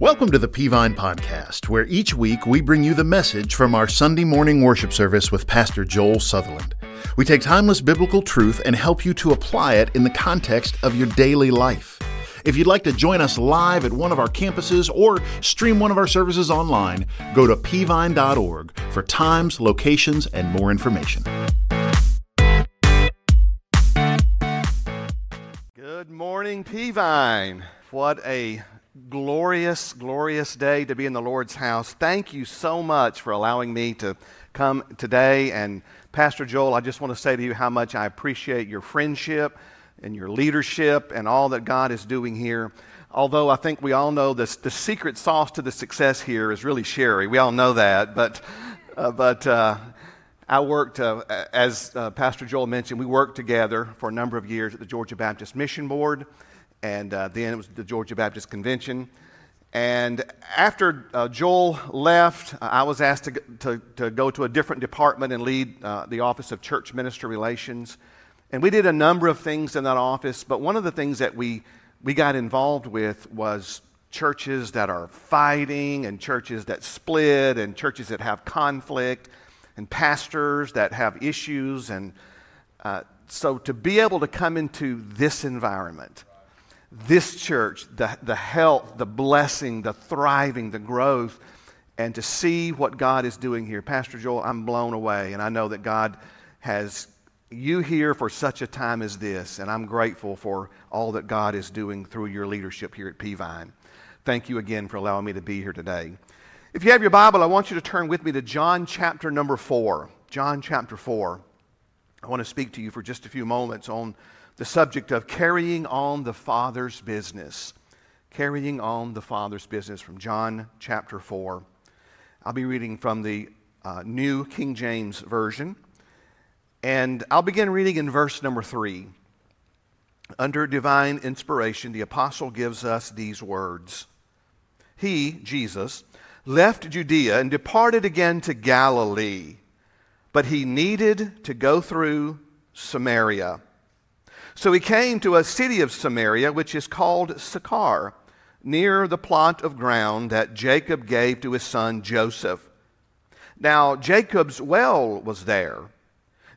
Welcome to the Peavine Podcast, where each week we bring you the message from our Sunday morning worship service with Pastor Joel Sutherland. We take timeless biblical truth and help you to apply it in the context of your daily life. If you'd like to join us live at one of our campuses or stream one of our services online, go to peavine.org for times, locations, and more information. Good morning, Peavine. What a glorious, glorious day to be in the Lord's house. Thank you so much for allowing me to come today. And Pastor Joel, I just want to say to you how much I appreciate your friendship and your leadership and all that God is doing here. Although I think we all know this, the secret sauce to the success here is really Sherry. We all know that. But, uh, but uh, I worked, uh, as uh, Pastor Joel mentioned, we worked together for a number of years at the Georgia Baptist Mission Board and uh, then it was the Georgia Baptist Convention. And after uh, Joel left, I was asked to, to, to, go to a different department and lead uh, the Office of Church Minister Relations. And we did a number of things in that office, but one of the things that we, we got involved with was churches that are fighting, and churches that split, and churches that have conflict, and pastors that have issues. And uh, so to be able to come into this environment, this church, the, the health, the blessing, the thriving, the growth, and to see what God is doing here. Pastor Joel, I'm blown away, and I know that God has you here for such a time as this, and I'm grateful for all that God is doing through your leadership here at Peavine. Thank you again for allowing me to be here today. If you have your Bible, I want you to turn with me to John chapter number 4. John chapter 4. I want to speak to you for just a few moments on the subject of carrying on the Father's business. Carrying on the Father's business from John chapter 4. I'll be reading from the uh, New King James Version. And I'll begin reading in verse number 3. Under divine inspiration, the apostle gives us these words He, Jesus, left Judea and departed again to Galilee, but he needed to go through Samaria. So he came to a city of Samaria, which is called Sychar, near the plot of ground that Jacob gave to his son Joseph. Now, Jacob's well was there.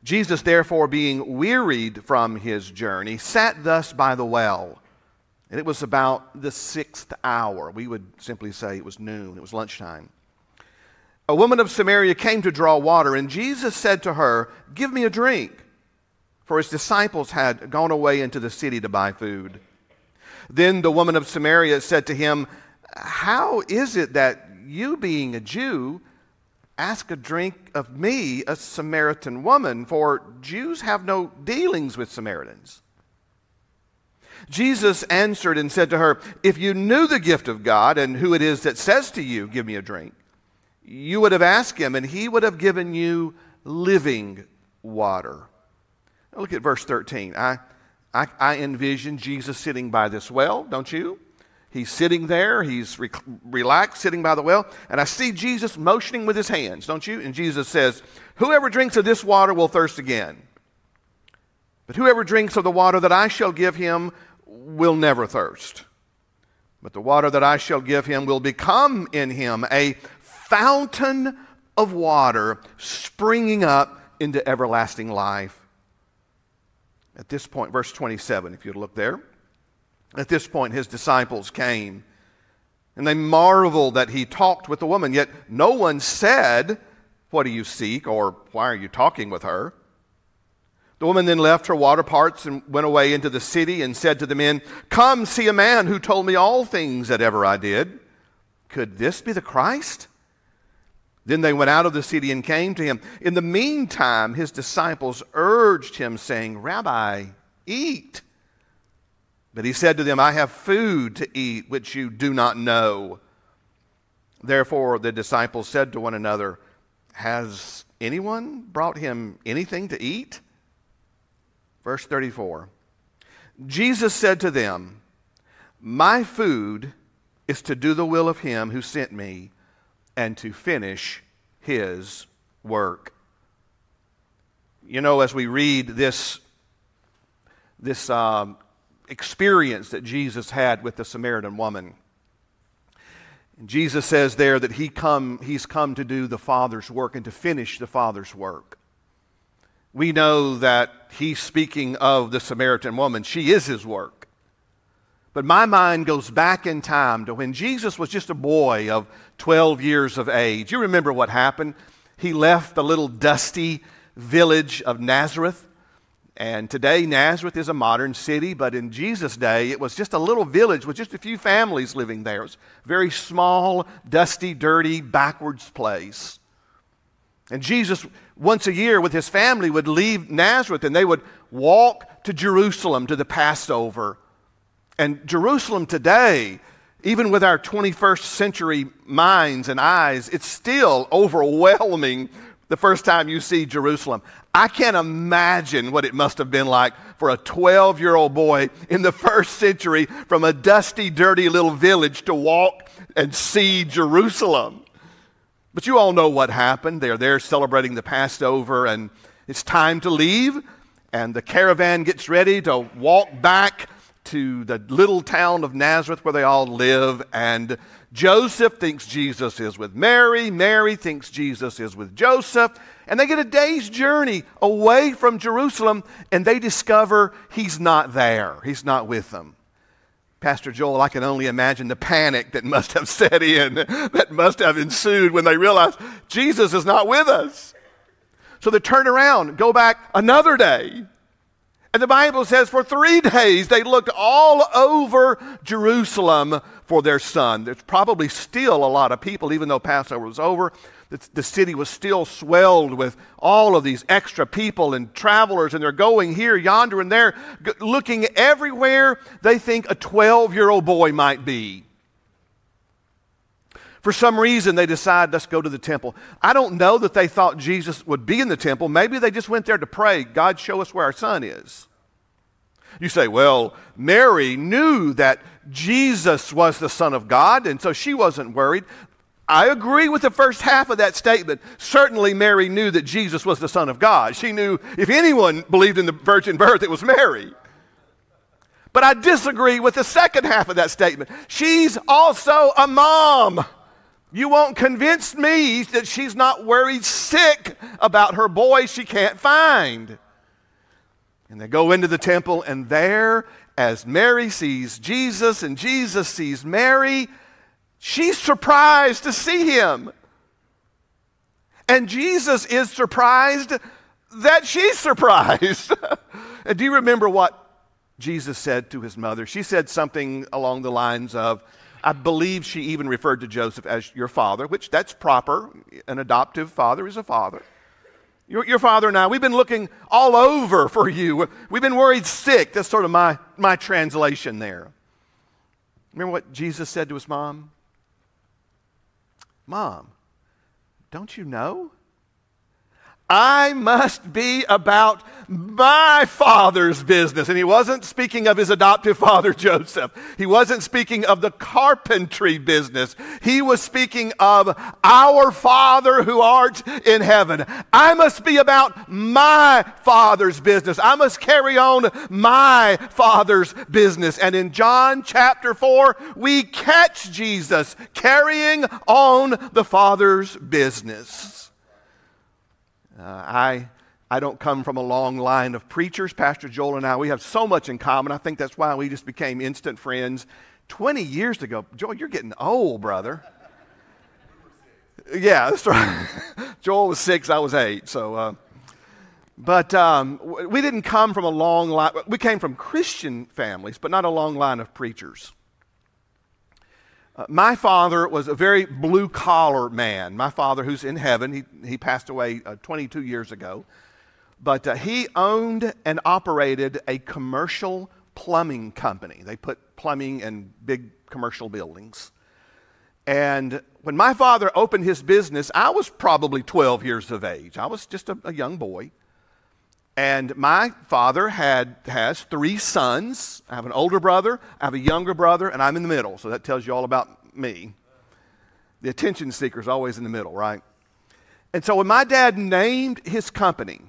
Jesus, therefore, being wearied from his journey, sat thus by the well. And it was about the sixth hour. We would simply say it was noon, it was lunchtime. A woman of Samaria came to draw water, and Jesus said to her, Give me a drink for his disciples had gone away into the city to buy food. Then the woman of Samaria said to him, How is it that you, being a Jew, ask a drink of me, a Samaritan woman? For Jews have no dealings with Samaritans. Jesus answered and said to her, If you knew the gift of God and who it is that says to you, Give me a drink, you would have asked him, and he would have given you living water. Look at verse 13. I, I, I envision Jesus sitting by this well, don't you? He's sitting there, he's re- relaxed, sitting by the well, and I see Jesus motioning with his hands, don't you? And Jesus says, Whoever drinks of this water will thirst again. But whoever drinks of the water that I shall give him will never thirst. But the water that I shall give him will become in him a fountain of water springing up into everlasting life. At this point, verse 27, if you'd look there. At this point, his disciples came and they marveled that he talked with the woman, yet no one said, What do you seek? or Why are you talking with her? The woman then left her water parts and went away into the city and said to the men, Come see a man who told me all things that ever I did. Could this be the Christ? Then they went out of the city and came to him. In the meantime, his disciples urged him, saying, Rabbi, eat. But he said to them, I have food to eat which you do not know. Therefore, the disciples said to one another, Has anyone brought him anything to eat? Verse 34 Jesus said to them, My food is to do the will of him who sent me and to finish his work. You know, as we read this, this um, experience that Jesus had with the Samaritan woman, Jesus says there that he come, he's come to do the Father's work and to finish the Father's work. We know that he's speaking of the Samaritan woman. She is his work. But my mind goes back in time to when Jesus was just a boy of 12 years of age. You remember what happened? He left the little dusty village of Nazareth. And today, Nazareth is a modern city, but in Jesus' day, it was just a little village with just a few families living there. It was a very small, dusty, dirty, backwards place. And Jesus, once a year with his family, would leave Nazareth and they would walk to Jerusalem to the Passover. And Jerusalem today, even with our 21st century minds and eyes, it's still overwhelming the first time you see Jerusalem. I can't imagine what it must have been like for a 12 year old boy in the first century from a dusty, dirty little village to walk and see Jerusalem. But you all know what happened. They're there celebrating the Passover, and it's time to leave. And the caravan gets ready to walk back to the little town of Nazareth where they all live. And Joseph thinks Jesus is with Mary. Mary thinks Jesus is with Joseph. And they get a day's journey away from Jerusalem, and they discover he's not there. He's not with them. Pastor Joel, I can only imagine the panic that must have set in, that must have ensued when they realized Jesus is not with us. So they turn around, go back another day. And the Bible says for three days they looked all over Jerusalem for their son. There's probably still a lot of people, even though Passover was over, the, city was still swelled with all of these extra people and travelers, and they're going here, yonder, and there, looking everywhere they think a 12 year old boy might be. For some reason, they decide, let's go to the temple. I don't know that they thought Jesus would be in the temple. Maybe they just went there to pray, God, show us where our son is. You say, well, Mary knew that Jesus was the Son of God, and so she wasn't worried. I agree with the first half of that statement. Certainly, Mary knew that Jesus was the Son of God. She knew if anyone believed in the virgin birth, it was Mary. But I disagree with the second half of that statement. She's also a mom. You won't convince me that she's not worried sick about her boy she can't find. And they go into the temple, and there, as Mary sees Jesus and Jesus sees Mary, She's surprised to see him. And Jesus is surprised that she's surprised. and do you remember what Jesus said to his mother? She said something along the lines of, I believe she even referred to Joseph as your father, which that's proper. An adoptive father is a father. Your, your, father and I, we've been looking all over for you. We've been worried sick. That's sort of my, my translation there. Remember what Jesus said to his mom? Mom, don't you know? I must be about my father's business. And he wasn't speaking of his adoptive father, Joseph. He wasn't speaking of the carpentry business. He was speaking of our Father who art in heaven. I must be about my father's business. I must carry on my father's business. And in John chapter 4, we catch Jesus carrying on the father's business. Uh, I, I don't come from a long line of preachers. Pastor Joel and I, we have so much in common. I think that's why we just became instant friends 20 years ago. Joel, you're getting old, brother. Yeah, that's right. Joel was six, I was eight. So, uh, but um, we didn't come from a long line. We came from Christian families, but not a long line of preachers. Uh, my father was a very blue collar man. My father, who's in heaven, he, he passed away uh, 22 years ago. But uh, he owned and operated a commercial plumbing company. They put plumbing in big commercial buildings. And when my father opened his business, I was probably 12 years of age. I was just a, a young boy. And my father had, has three sons. I have an older brother, I have a younger brother, and I'm in the middle. So that tells you all about me. The attention seeker is always in the middle, right? And so when my dad named his company,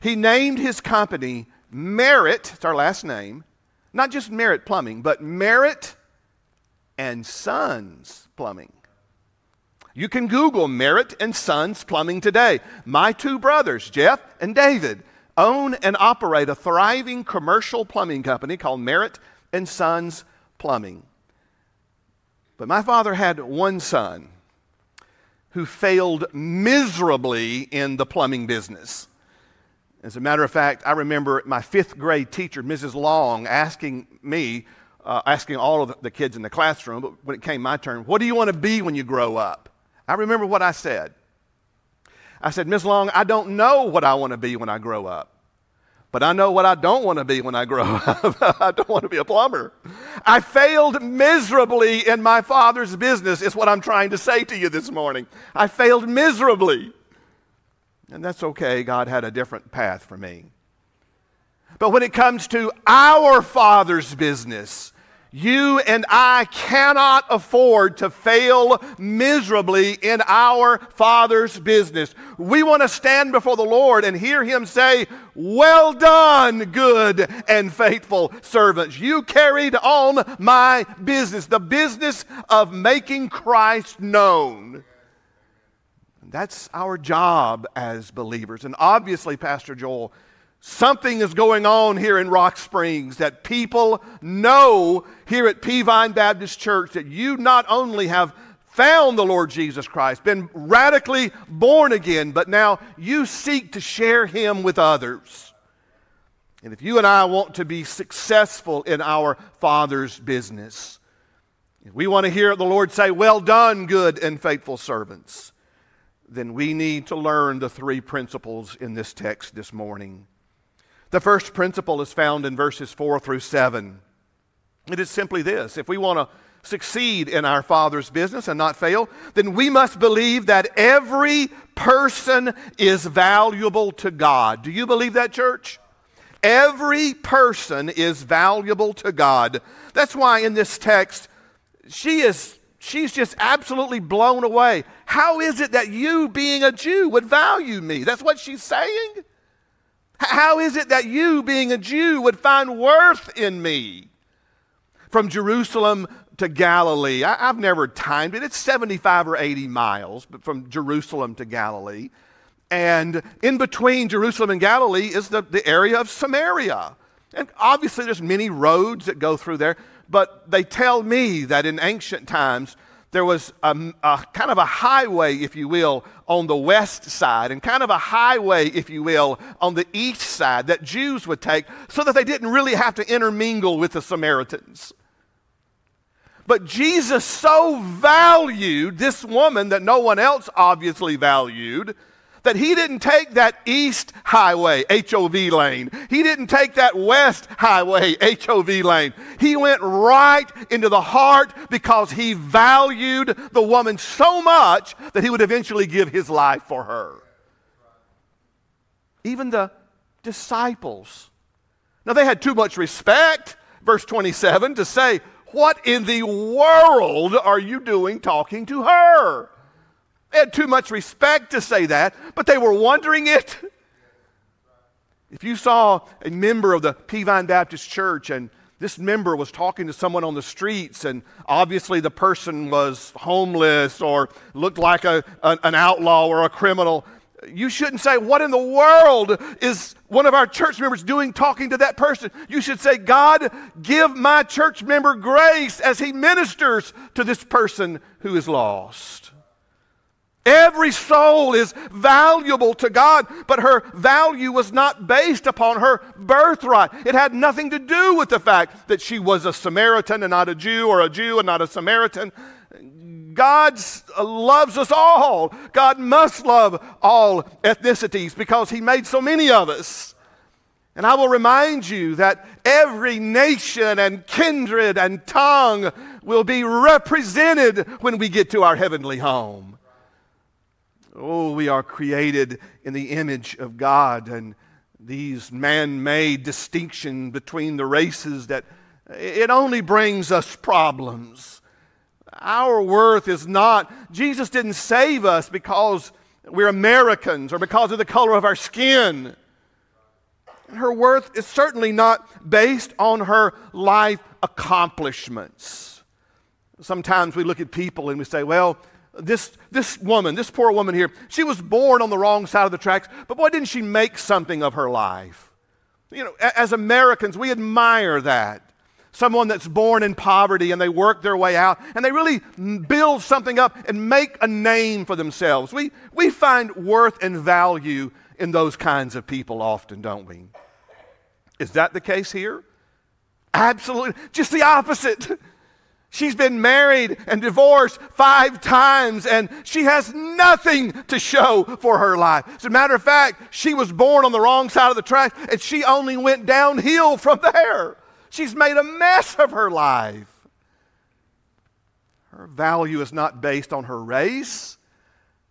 he named his company Merritt, it's our last name, not just Merritt Plumbing, but Merritt and Sons Plumbing. You can Google Merritt and Sons Plumbing today. My two brothers, Jeff and David, own and operate a thriving commercial plumbing company called Merritt and Sons Plumbing. But my father had one son who failed miserably in the plumbing business. As a matter of fact, I remember my fifth grade teacher, Mrs. Long, asking me, uh, asking all of the kids in the classroom, but when it came my turn, what do you want to be when you grow up? I remember what I said. I said, Miss Long, I don't know what I want to be when I grow up. But I know what I don't want to be when I grow up. I don't want to be a plumber. I failed miserably in my father's business, is what I'm trying to say to you this morning. I failed miserably. And that's okay. God had a different path for me. But when it comes to our Father's business, you and I cannot afford to fail miserably in our Father's business. We want to stand before the Lord and hear Him say, Well done, good and faithful servants. You carried on my business, the business of making Christ known. That's our job as believers. And obviously, Pastor Joel, something is going on here in Rock Springs that people know here at Peavine Baptist Church that you not only have found the Lord Jesus Christ, been radically born again, but now you seek to share him with others. And if you and I want to be successful in our Father's business, if we want to hear the Lord say, Well done, good and faithful servants then we need to learn the three principles in this text this morning. The first principle is found in verses 4 through 7. It is simply this if we want to succeed in our Father's business and not fail, then we must believe that every person is valuable to God. Do you believe that, church? Every person is valuable to God. That's why in this text, she is she's just absolutely blown away. How is it that you, being a Jew, would value me? That's what she's saying. How is it that you, being a Jew, would find worth in me? From Jerusalem to Galilee, I, have never timed it. It's 75 or 80 miles but from Jerusalem to Galilee. And in between Jerusalem and Galilee is the, the area of Samaria. And obviously, there's many roads that go through there but they tell me that in ancient times there was a, a, kind of a highway, if you will, on the west side, and kind of a highway, if you will, on the east side that Jews would take so that they didn't really have to intermingle with the Samaritans. But Jesus so valued this woman that no one else obviously valued that he didn't take that east highway, HOV lane. He didn't take that west highway, HOV lane. He went right into the heart because he valued the woman so much that he would eventually give his life for her. Even the disciples. Now, they had too much respect, verse 27, to say, What in the world are you doing talking to her? They had too much respect to say that, but they were wondering it. If you saw a member of the Peavine Baptist Church and this member was talking to someone on the streets, and obviously the person was homeless or looked like a, an outlaw or a criminal, you shouldn't say, What in the world is one of our church members doing talking to that person? You should say, God, give my church member grace as he ministers to this person who is lost. Every soul is valuable to God, but her value was not based upon her birthright. It had nothing to do with the fact that she was a Samaritan and not a Jew, or a Jew and not a Samaritan. God uh, loves us all. God must love all ethnicities because He made so many of us. And I will remind you that every nation and kindred and tongue will be represented when we get to our heavenly home. Oh, we are created in the image of God, and these man made distinction between the races that it only brings us problems. Our worth is not, Jesus didn't save us because we're Americans or because of the color of our skin. Her worth is certainly not based on her life accomplishments. Sometimes we look at people and we say, well, this, this woman, this poor woman here, she was born on the wrong side of the tracks, but boy, didn't she make something of her life? You know, as Americans, we admire that. Someone that's born in poverty and they work their way out and they really build something up and make a name for themselves. We, we find worth and value in those kinds of people often, don't we? Is that the case here? Absolutely. Just the opposite. She's been married and divorced five times, and she has nothing to show for her life. As a matter of fact, she was born on the wrong side of the track, and she only went downhill from there. She's made a mess of her life. Her value is not based on her race.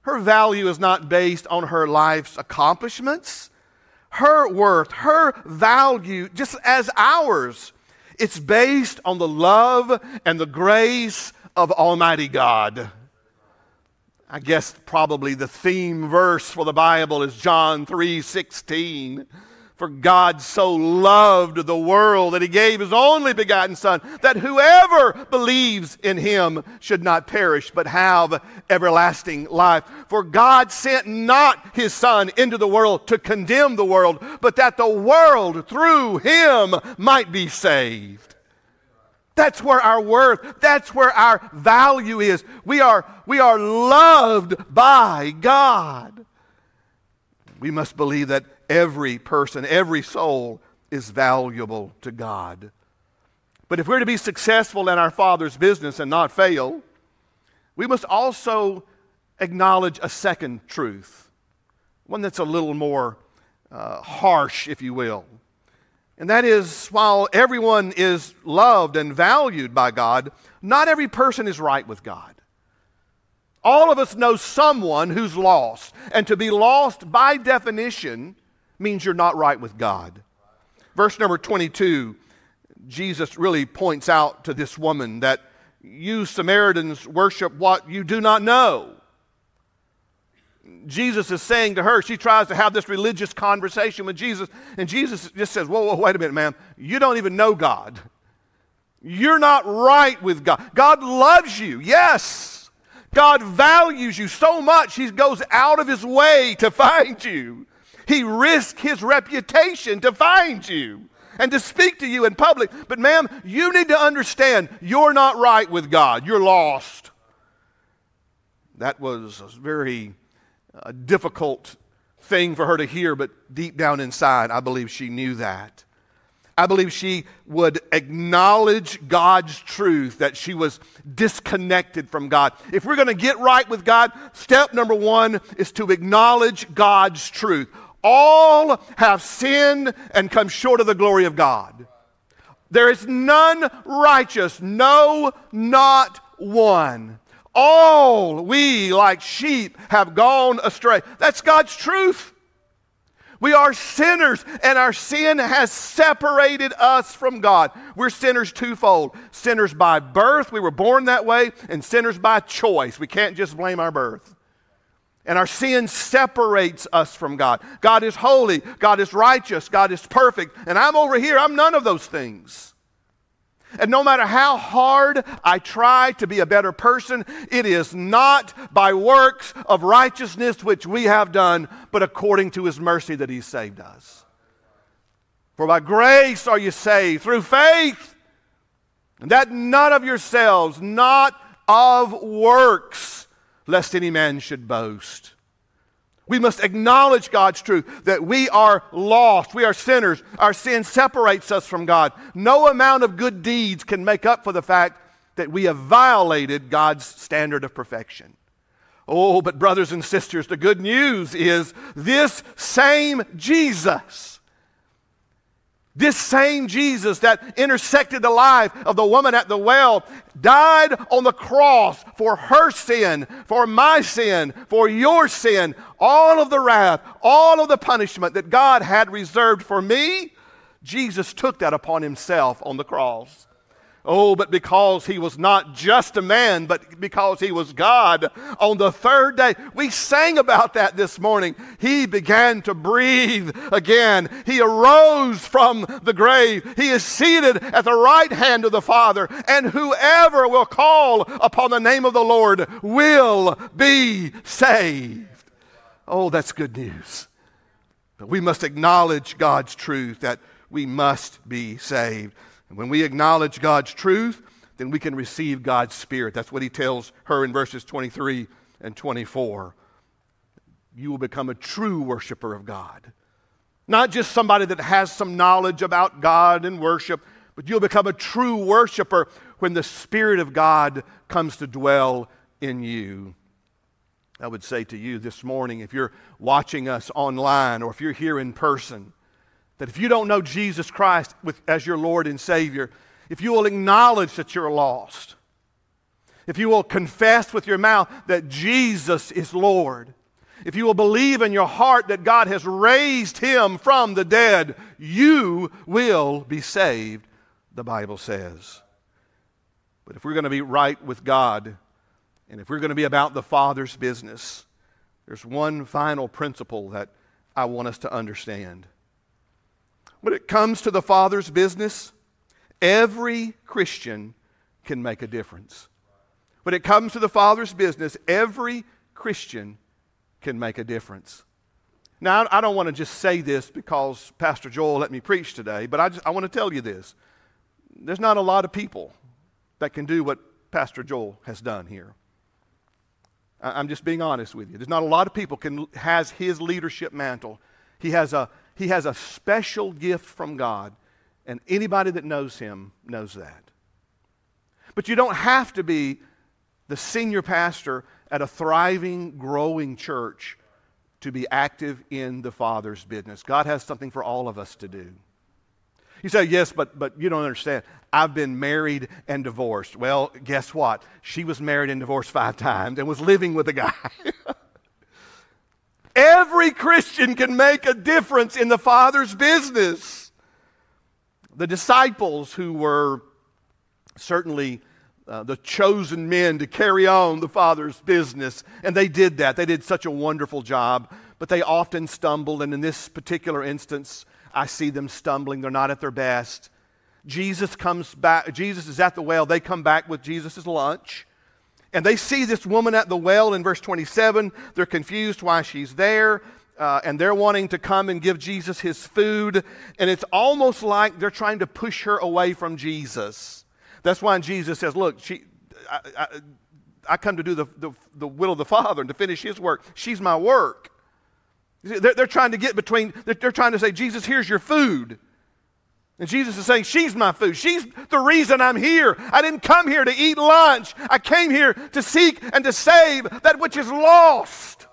Her value is not based on her life's accomplishments. Her worth, her value, just as ours, it's based on the love and the grace of Almighty God. I guess probably the theme verse for the Bible is John 3:16. For God so loved the world that he gave his only begotten Son, that whoever believes in him should not perish, but have everlasting life. For God sent not his Son into the world to condemn the world, but that the world through him might be saved. That's where our worth, that's where our value is. We are, we are loved by God. We must believe that every person, every soul is valuable to God. But if we're to be successful in our Father's business and not fail, we must also acknowledge a second truth, one that's a little more uh, harsh, if you will. And that is, while everyone is loved and valued by God, not every person is right with God. All of us know someone who's lost. And to be lost, by definition, means you're not right with God. Verse number 22, Jesus really points out to this woman that you Samaritans worship what you do not know. Jesus is saying to her, she tries to have this religious conversation with Jesus, and Jesus just says, Whoa, whoa, wait a minute, ma'am. You don't even know God. You're not right with God. God loves you, yes. God values you so much, He goes out of His way to find you. He risked his reputation to find you and to speak to you in public. But, ma'am, you need to understand you're not right with God. You're lost. That was a very uh, difficult thing for her to hear, but deep down inside, I believe she knew that. I believe she would acknowledge God's truth that she was disconnected from God. If we're going to get right with God, step number one is to acknowledge God's truth. All have sinned and come short of the glory of God. There is none righteous, no, not one. All we, like sheep, have gone astray. That's God's truth. We are sinners, and our sin has separated us from God. We're sinners twofold sinners by birth, we were born that way, and sinners by choice. We can't just blame our birth. And our sin separates us from God. God is holy. God is righteous. God is perfect. And I'm over here. I'm none of those things. And no matter how hard I try to be a better person, it is not by works of righteousness which we have done, but according to his mercy that he saved us. For by grace are you saved through faith, and that not of yourselves, not of works lest any man should boast. We must acknowledge God's truth that we are lost. We are sinners. Our sin separates us from God. No amount of good deeds can make up for the fact that we have violated God's standard of perfection. Oh, but brothers and sisters, the good news is this same Jesus this same Jesus that intersected the life of the woman at the well died on the cross for her sin, for my sin, for your sin. All of the wrath, all of the punishment that God had reserved for me, Jesus took that upon himself on the cross. Oh, but because he was not just a man, but because he was God on the third day. We sang about that this morning. He began to breathe again. He arose from the grave. He is seated at the right hand of the Father. And whoever will call upon the name of the Lord will be saved. Oh, that's good news. But we must acknowledge God's truth that we must be saved. And when we acknowledge God's truth, then we can receive God's Spirit. That's what he tells her in verses 23 and 24. You will become a true worshiper of God. Not just somebody that has some knowledge about God and worship, but you'll become a true worshiper when the Spirit of God comes to dwell in you. I would say to you this morning, if you're watching us online or if you're here in person, that if you don't know Jesus Christ with, as your Lord and Savior, if you will acknowledge that you're lost, if you will confess with your mouth that Jesus is Lord, if you will believe in your heart that God has raised him from the dead, you will be saved, the Bible says. But if we're going to be right with God, and if we're going to be about the Father's business, there's one final principle that I want us to understand. When it comes to the Father's business, every Christian can make a difference. When it comes to the Father's business, every Christian can make a difference. Now, I don't want to just say this because Pastor Joel let me preach today, but I, just, I want to tell you this. There's not a lot of people that can do what Pastor Joel has done here. I'm just being honest with you. There's not a lot of people can has his leadership mantle. He has a he has a special gift from God, and anybody that knows him knows that. But you don't have to be the senior pastor at a thriving, growing church to be active in the Father's business. God has something for all of us to do. You say, yes, but, but you don't understand. I've been married and divorced. Well, guess what? She was married and divorced five times and was living with a guy. Every Christian can make a difference in the Father's business. The disciples, who were certainly uh, the chosen men to carry on the Father's business, and they did that. They did such a wonderful job, but they often stumbled, and in this particular instance, I see them stumbling. They're not at their best. Jesus comes back, Jesus is at the well. They come back with Jesus' lunch. And they see this woman at the well in verse 27. They're confused why she's there. Uh, and they're wanting to come and give Jesus his food. And it's almost like they're trying to push her away from Jesus. That's why Jesus says, Look, she, I, I, I come to do the, the, the, will of the Father and to finish his work. She's my work. They're, they're trying to get between, they're trying to say, Jesus, here's your food. And Jesus is saying, She's my food. She's the reason I'm here. I didn't come here to eat lunch. I came here to seek and to save that which is lost.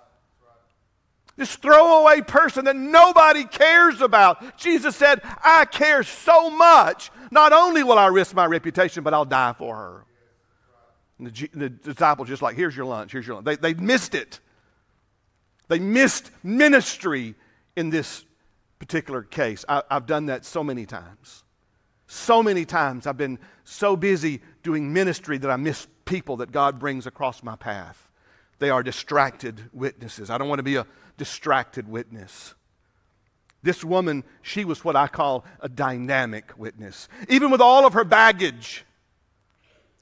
This throwaway person that nobody cares about. Jesus said, I care so much. Not only will I risk my reputation, but I'll die for her. And the, the disciples just like, here's your lunch, here's your lunch. They, they missed it. They missed ministry in this particular case. I, have done that so many times. So many times I've been so busy doing ministry that I miss people that God brings across my path. They are distracted witnesses. I don't want to be a distracted witness. This woman, she was what I call a dynamic witness. Even with all of her baggage,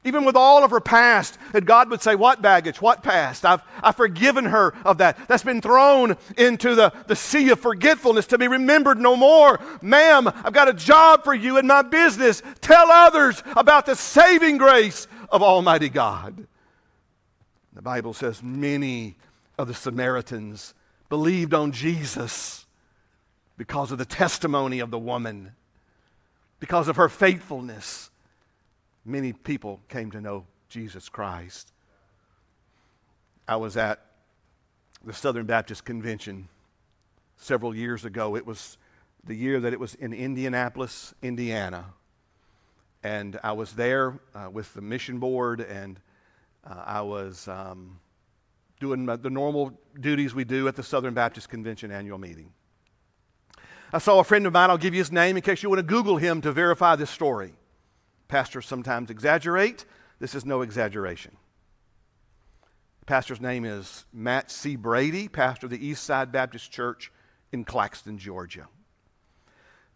even with all of her past, that God would say, What baggage? What past? I've, I've forgiven her of that. That's been thrown into the, the sea of forgetfulness to be remembered no more. Ma'am, I've got a job for you in my business. Tell others about the saving grace of Almighty God. The Bible says many of the Samaritans believed on Jesus because of the testimony of the woman, because of her faithfulness many people came to know Jesus Christ. I was at the Southern Baptist Convention several years ago. It was the year that it was in Indianapolis, Indiana. And I was there uh, with the mission board, and uh, I was um, doing the normal duties we do at the Southern Baptist Convention annual meeting. I saw a friend of mine, I'll give you his name in case you want to Google him to verify this story. Pastors sometimes exaggerate. This is no exaggeration. The pastor's name is Matt C. Brady, pastor of the East Side Baptist Church in Claxton, Georgia.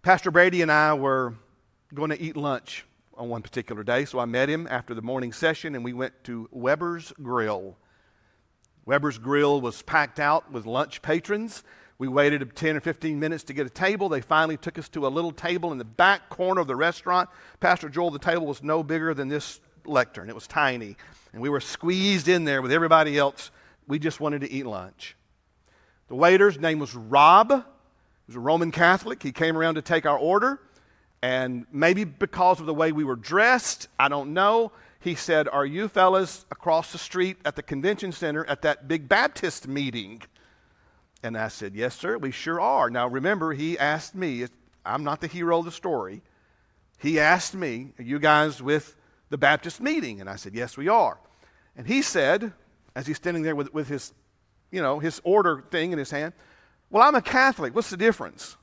Pastor Brady and I were going to eat lunch on one particular day, so I met him after the morning session and we went to Weber's Grill. Weber's Grill was packed out with lunch patrons. We waited 10 or 15 minutes to get a table. They finally took us to a little table in the back corner of the restaurant. Pastor Joel, the table was no bigger than this lectern, it was tiny. And we were squeezed in there with everybody else. We just wanted to eat lunch. The waiter's name was Rob. He was a Roman Catholic. He came around to take our order. And maybe because of the way we were dressed, I don't know, he said, Are you fellas across the street at the convention center at that big Baptist meeting? And I said, Yes, sir, we sure are. Now remember, he asked me, I'm not the hero of the story. He asked me, Are you guys with the Baptist meeting? And I said, Yes, we are. And he said, as he's standing there with, with his, you know, his order thing in his hand, Well, I'm a Catholic. What's the difference?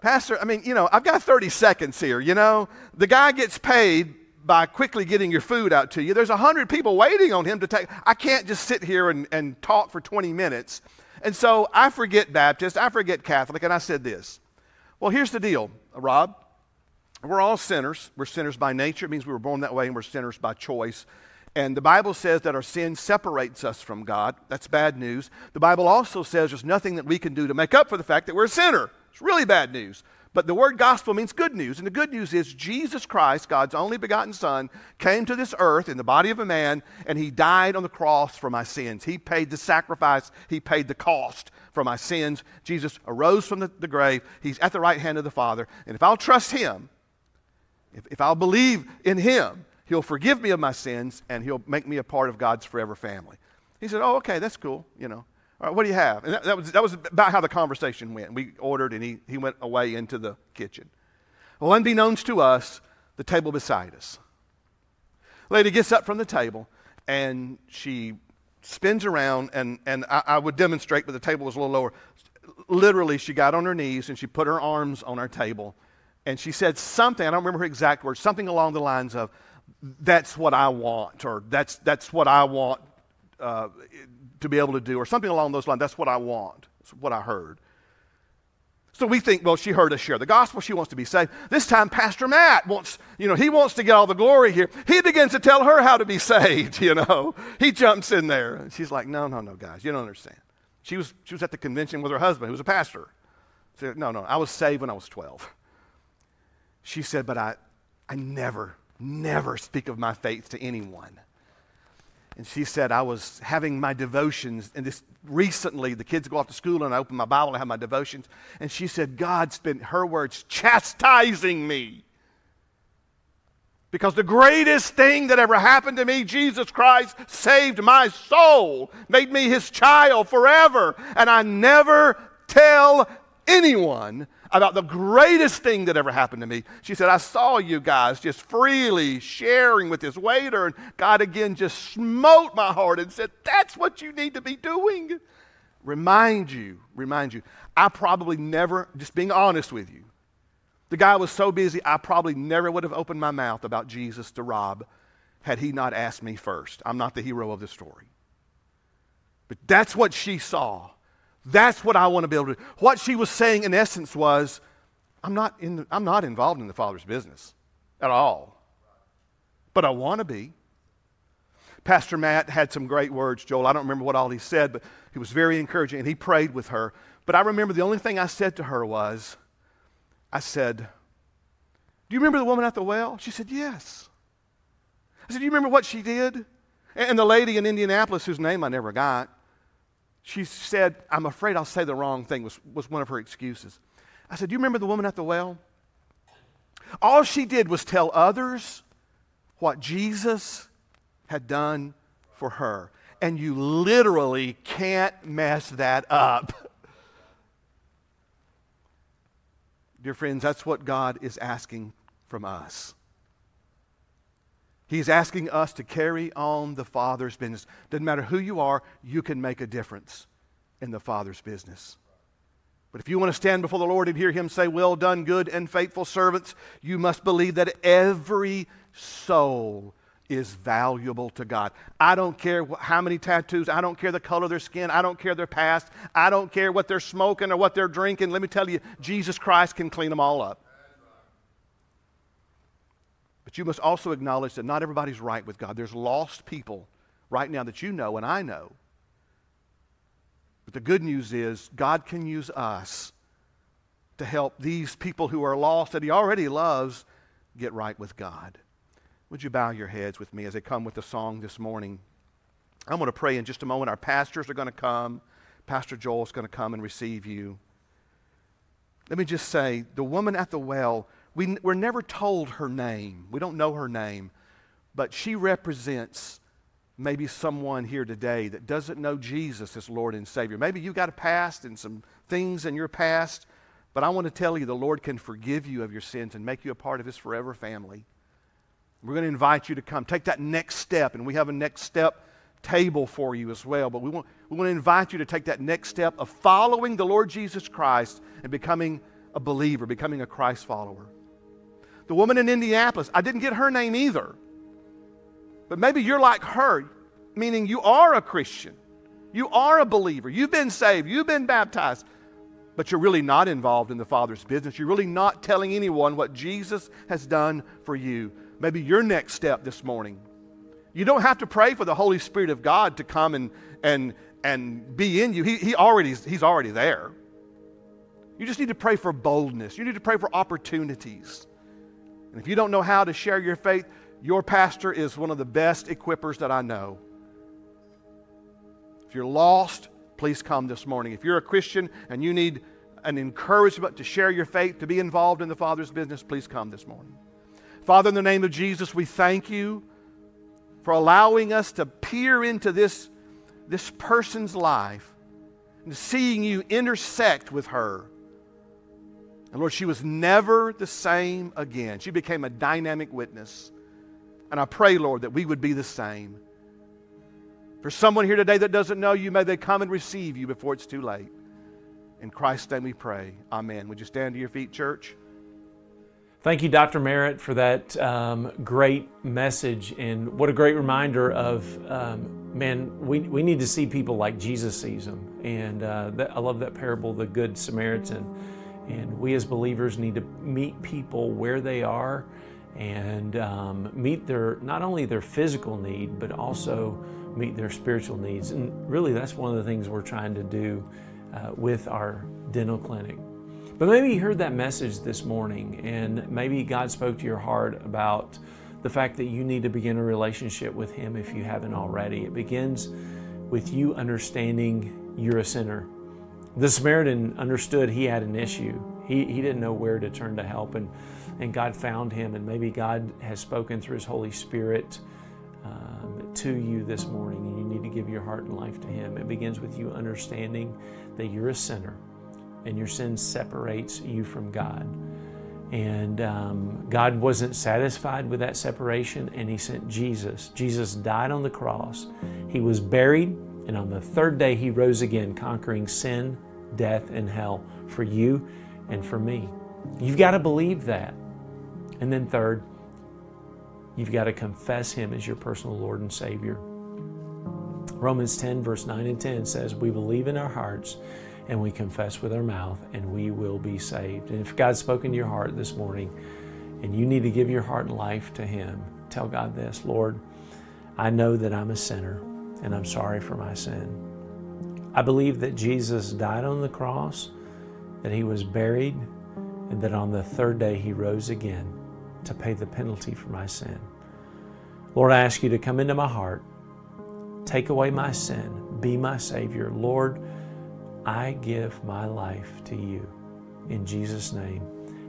Pastor, I mean, you know, I've got 30 seconds here, you know. The guy gets paid by quickly getting your food out to you. There's a 100 people waiting on him to take. I can't just sit here and, and talk for 20 minutes. And so I forget Baptist, I forget Catholic, and I said this. Well, here's the deal, Rob. We're all sinners. We're sinners by nature. It means we were born that way, and we're sinners by choice. And the Bible says that our sin separates us from God. That's bad news. The Bible also says there's nothing that we can do to make up for the fact that we're a sinner. It's really bad news. But the word gospel means good news. And the good news is Jesus Christ, God's only begotten Son, came to this earth in the body of a man, and he died on the cross for my sins. He paid the sacrifice, he paid the cost for my sins. Jesus arose from the, the grave. He's at the right hand of the Father. And if I'll trust him, if, if I'll believe in him, he'll forgive me of my sins and he'll make me a part of God's forever family. He said, Oh, okay, that's cool, you know. What do you have? And that, that, was, that was about how the conversation went. We ordered, and he, he went away into the kitchen. Well, unbeknownst to us, the table beside us. Lady gets up from the table, and she spins around, and, and I, I would demonstrate, but the table was a little lower. Literally, she got on her knees, and she put her arms on our table, and she said something, I don't remember her exact words, something along the lines of, that's what I want, or that's, that's what I want uh, to be able to do, or something along those lines. That's what I want. That's what I heard. So we think, well, she heard us share the gospel. She wants to be saved. This time, Pastor Matt wants, you know, he wants to get all the glory here. He begins to tell her how to be saved, you know. He jumps in there. And she's like, no, no, no, guys, you don't understand. She was, she was at the convention with her husband, who was a pastor. She said, no, no, I was saved when I was 12. She said, but I, I never, never speak of my faith to anyone. And she said, I was having my devotions, and this recently, the kids go off to school, and I open my Bible and have my devotions. And she said, God's been, her words, chastising me. Because the greatest thing that ever happened to me, Jesus Christ saved my soul, made me his child forever. And I never tell anyone about the greatest thing that ever happened to me. She said, I saw you guys just freely sharing with this waiter, and God again just smote my heart and said, That's what you need to be doing. Remind you, remind you. I probably never, just being honest with you, the guy was so busy, I probably never would have opened my mouth about Jesus to Rob had he not asked me first. I'm not the hero of the story. But that's what she saw. That's what I want to be able to do. What she was saying, in essence, was I'm not, in the, I'm not involved in the Father's business at all, but I want to be. Pastor Matt had some great words, Joel. I don't remember what all he said, but he was very encouraging, and he prayed with her. But I remember the only thing I said to her was, I said, Do you remember the woman at the well? She said, Yes. I said, Do you remember what she did? And the lady in Indianapolis, whose name I never got, she said, I'm afraid I'll say the wrong thing, was, was one of her excuses. I said, Do you remember the woman at the well? All she did was tell others what Jesus had done for her. And you literally can't mess that up. Dear friends, that's what God is asking from us. He's asking us to carry on the Father's business. Doesn't matter who you are, you can make a difference in the Father's business. But if you want to stand before the Lord and hear Him say, Well done, good and faithful servants, you must believe that every soul is valuable to God. I don't care how many tattoos, I don't care the color of their skin, I don't care their past, I don't care what they're smoking or what they're drinking. Let me tell you, Jesus Christ can clean them all up. But you must also acknowledge that not everybody's right with God. There's lost people right now that you know and I know. But the good news is God can use us to help these people who are lost that He already loves get right with God. Would you bow your heads with me as they come with the song this morning? I'm going to pray in just a moment. Our pastors are going to come. Pastor Joel is going to come and receive you. Let me just say the woman at the well, we, we're never told her name. We don't know her name, but she represents maybe someone here today that doesn't know Jesus as Lord and Savior. Maybe you've got a past and some things in your past, but I want to tell you the Lord can forgive you of your sins and make you a part of His forever family. We're going to invite you to come. Take that next step, and we have a next step table for you as well. But we want, we want to invite you to take that next step of following the Lord Jesus Christ and becoming a believer, becoming a Christ follower. The woman in Indianapolis, I didn't get her name either. But maybe you're like her, meaning you are a Christian. You are a believer. You've been saved. You've been baptized. But you're really not involved in the Father's business. You're really not telling anyone what Jesus has done for you maybe your next step this morning. You don't have to pray for the Holy Spirit of God to come and, and, and be in you. He, he already, he's already there. You just need to pray for boldness. You need to pray for opportunities. And if you don't know how to share your faith, your pastor is one of the best equippers that I know. If you're lost, please come this morning. If you're a Christian and you need an encouragement to share your faith, to be involved in the Father's business, please come this morning. Father, in the name of Jesus, we thank you for allowing us to peer into this, this person's life and seeing you intersect with her. And Lord, she was never the same again. She became a dynamic witness. And I pray, Lord, that we would be the same. For someone here today that doesn't know you, may they come and receive you before it's too late. In Christ's name we pray. Amen. Would you stand to your feet, church? Thank you, Dr. Merritt, for that um, great message. And what a great reminder of, um, man, we, we need to see people like Jesus sees them. And uh, that, I love that parable, the Good Samaritan. And we as believers need to meet people where they are and um, meet their, not only their physical need, but also meet their spiritual needs. And really, that's one of the things we're trying to do uh, with our dental clinic. But maybe you heard that message this morning, and maybe God spoke to your heart about the fact that you need to begin a relationship with Him if you haven't already. It begins with you understanding you're a sinner. The Samaritan understood he had an issue. He, he didn't know where to turn to help, and, and God found him. And maybe God has spoken through His Holy Spirit um, to you this morning, and you need to give your heart and life to Him. It begins with you understanding that you're a sinner and your sin separates you from God. And um, God wasn't satisfied with that separation, and He sent Jesus. Jesus died on the cross. He was buried, and on the third day, He rose again, conquering sin, death, and hell for you and for me. You've got to believe that. And then, third, you've got to confess Him as your personal Lord and Savior. Romans 10, verse 9 and 10 says, We believe in our hearts and we confess with our mouth, and we will be saved. And if God's spoken to your heart this morning and you need to give your heart and life to Him, tell God this Lord, I know that I'm a sinner and I'm sorry for my sin. I believe that Jesus died on the cross, that He was buried, and that on the third day He rose again to pay the penalty for my sin. Lord, I ask you to come into my heart, take away my sin, be my Savior. Lord, I give my life to you. In Jesus' name.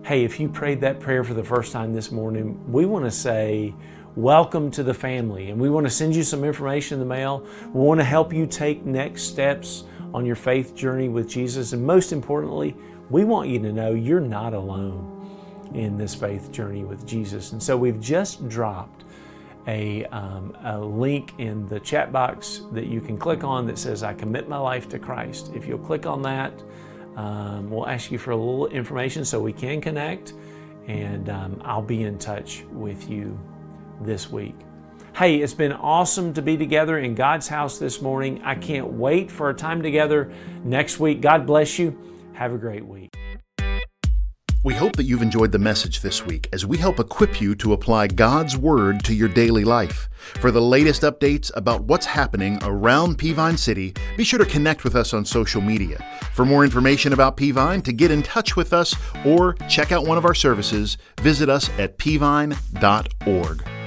Hey, if you prayed that prayer for the first time this morning, we want to say, Welcome to the family. And we want to send you some information in the mail. We want to help you take next steps on your faith journey with Jesus. And most importantly, we want you to know you're not alone in this faith journey with Jesus. And so we've just dropped a, um, a link in the chat box that you can click on that says, I commit my life to Christ. If you'll click on that, Um, we'll ask you for a little information so we can connect, and um, I'll be in touch with you this week. Hey, it's been awesome to be together in God's house this morning. I can't wait for our time together next week. God bless you. Have a great week. We hope that you've enjoyed the message this week as we help equip you to apply God's Word to your daily life. For the latest updates about what's happening around Peavine City, be sure to connect with us on social media. For more information about Peavine, to get in touch with us, or check out one of our services, visit us at peavine.org.